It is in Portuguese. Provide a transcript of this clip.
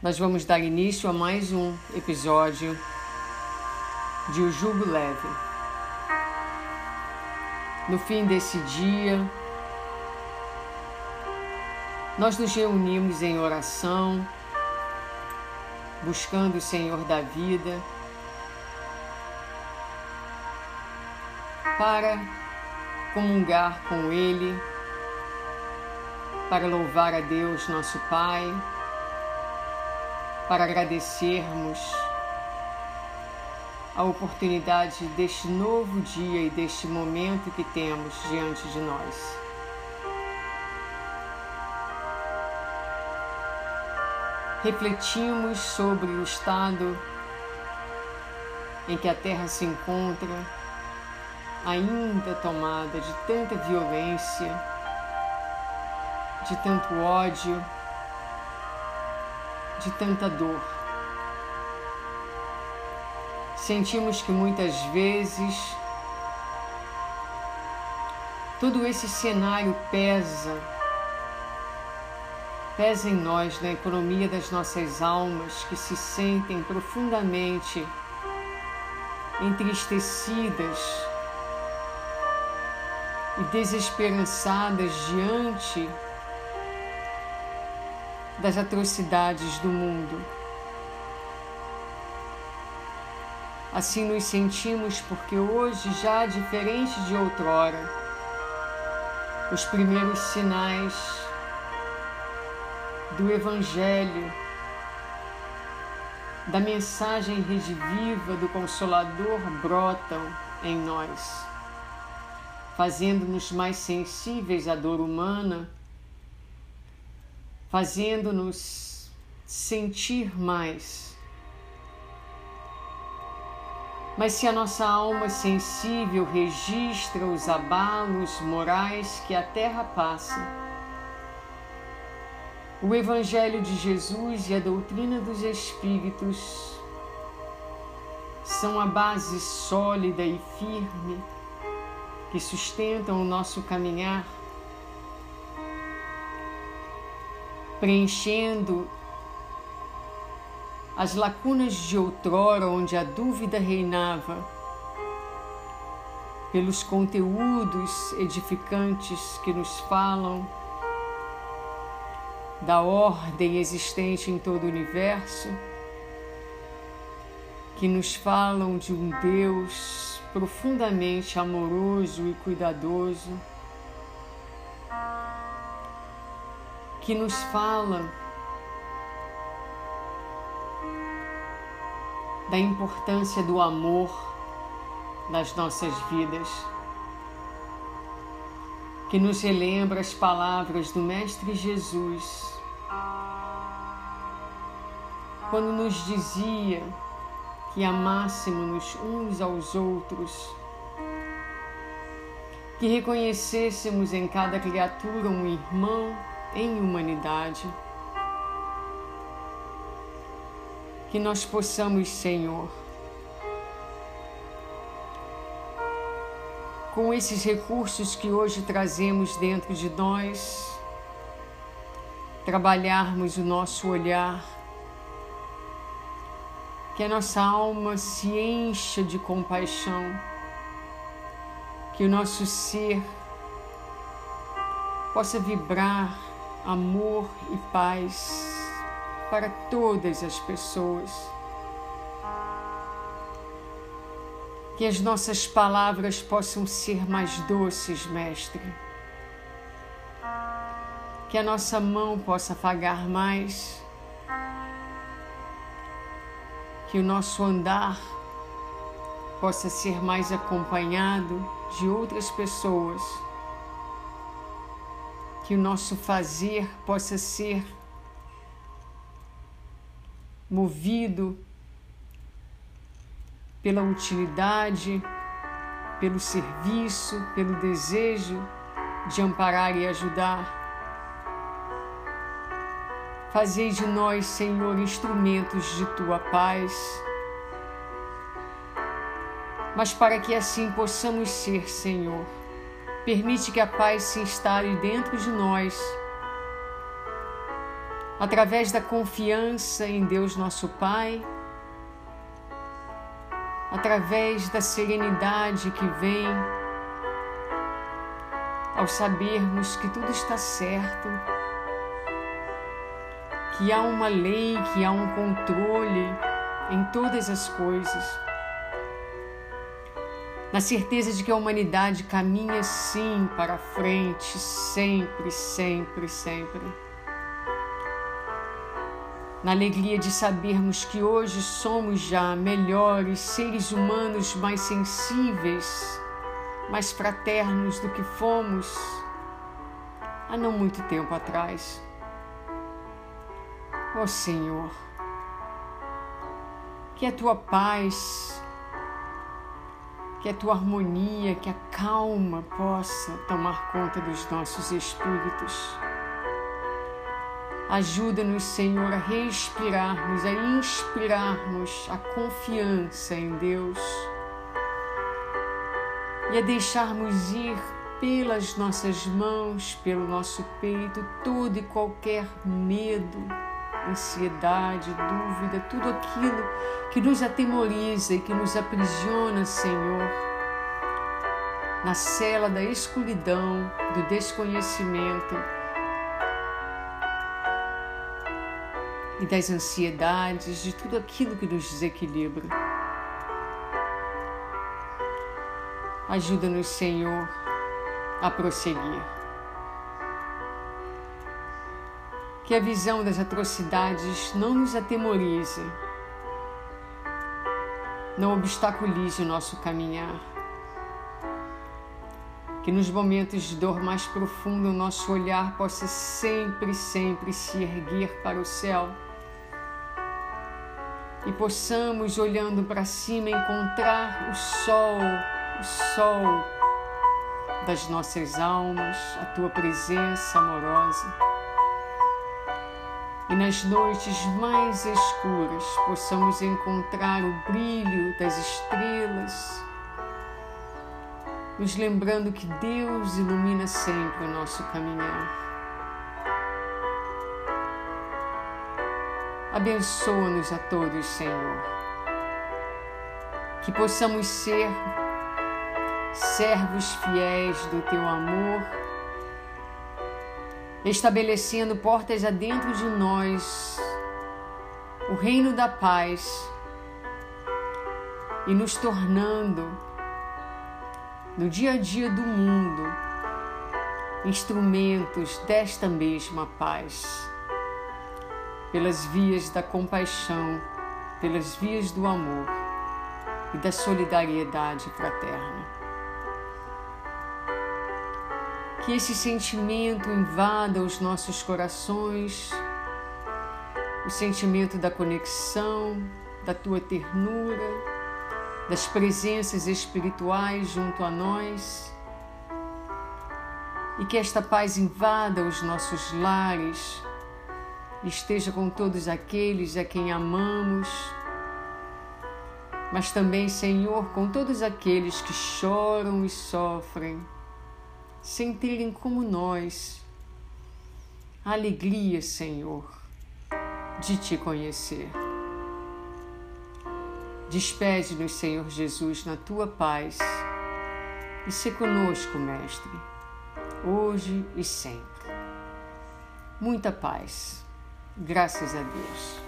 Nós vamos dar início a mais um episódio de O Jugo Leve. No fim desse dia, nós nos reunimos em oração, buscando o Senhor da vida, para comungar com Ele, para louvar a Deus, nosso Pai para agradecermos a oportunidade deste novo dia e deste momento que temos diante de nós. Refletimos sobre o estado em que a Terra se encontra, ainda tomada de tanta violência, de tanto ódio de tanta dor. Sentimos que muitas vezes todo esse cenário pesa, pesa em nós, na economia das nossas almas que se sentem profundamente entristecidas e desesperançadas diante das atrocidades do mundo. Assim nos sentimos porque hoje, já diferente de outrora, os primeiros sinais do Evangelho, da mensagem rediviva do Consolador brotam em nós, fazendo-nos mais sensíveis à dor humana fazendo-nos sentir mais. Mas se a nossa alma sensível registra os abalos morais que a terra passa, o Evangelho de Jesus e a doutrina dos Espíritos são a base sólida e firme que sustentam o nosso caminhar preenchendo as lacunas de outrora onde a dúvida reinava, pelos conteúdos edificantes que nos falam da ordem existente em todo o universo, que nos falam de um Deus profundamente amoroso e cuidadoso que nos fala da importância do amor nas nossas vidas, que nos relembra as palavras do Mestre Jesus, quando nos dizia que amássemos uns aos outros, que reconhecêssemos em cada criatura um irmão em humanidade. Que nós possamos, Senhor, com esses recursos que hoje trazemos dentro de nós, trabalharmos o nosso olhar, que a nossa alma se encha de compaixão, que o nosso ser possa vibrar amor e paz para todas as pessoas. Que as nossas palavras possam ser mais doces, Mestre. Que a nossa mão possa afagar mais. Que o nosso andar possa ser mais acompanhado de outras pessoas que o nosso fazer possa ser movido pela utilidade, pelo serviço, pelo desejo de amparar e ajudar. Fazei de nós, Senhor, instrumentos de tua paz, mas para que assim possamos ser, Senhor, Permite que a paz se instale dentro de nós, através da confiança em Deus nosso Pai, através da serenidade que vem ao sabermos que tudo está certo, que há uma lei, que há um controle em todas as coisas. Na certeza de que a humanidade caminha sim para frente, sempre, sempre, sempre. Na alegria de sabermos que hoje somos já melhores seres humanos mais sensíveis mais fraternos do que fomos há não muito tempo atrás. Ó oh, Senhor, que a tua paz, que a tua harmonia, que a calma possa tomar conta dos nossos espíritos. Ajuda-nos, Senhor, a respirarmos, a inspirarmos a confiança em Deus e a deixarmos ir pelas nossas mãos, pelo nosso peito, todo e qualquer medo, ansiedade, dúvida, tudo aquilo que nos atemoriza e que nos aprisiona, Senhor, na cela da escuridão, do desconhecimento e das ansiedades, de tudo aquilo que nos desequilibra. Ajuda-nos, Senhor, a prosseguir. Que a visão das atrocidades não nos atemorize, não obstaculize o nosso caminhar. Que nos momentos de dor mais profunda o nosso olhar possa sempre, sempre se erguer para o céu e possamos, olhando para cima, encontrar o sol o sol das nossas almas, a tua presença amorosa. E nas noites mais escuras possamos encontrar o brilho das estrelas, nos lembrando que Deus ilumina sempre o nosso caminhar. Abençoa-nos a todos, Senhor. Que possamos ser servos fiéis do teu amor, estabelecendo portas adentro de nós o reino da paz e nos tornando, no dia a dia do mundo, instrumentos desta mesma paz, pelas vias da compaixão, pelas vias do amor e da solidariedade fraterna. Que esse sentimento invada os nossos corações, o sentimento da conexão, da tua ternura, das presenças espirituais junto a nós. E que esta paz invada os nossos lares, esteja com todos aqueles a quem amamos, mas também, Senhor, com todos aqueles que choram e sofrem sem terem como nós a alegria, Senhor, de te conhecer. Despede-nos, Senhor Jesus, na tua paz e se conosco, Mestre, hoje e sempre. Muita paz. Graças a Deus.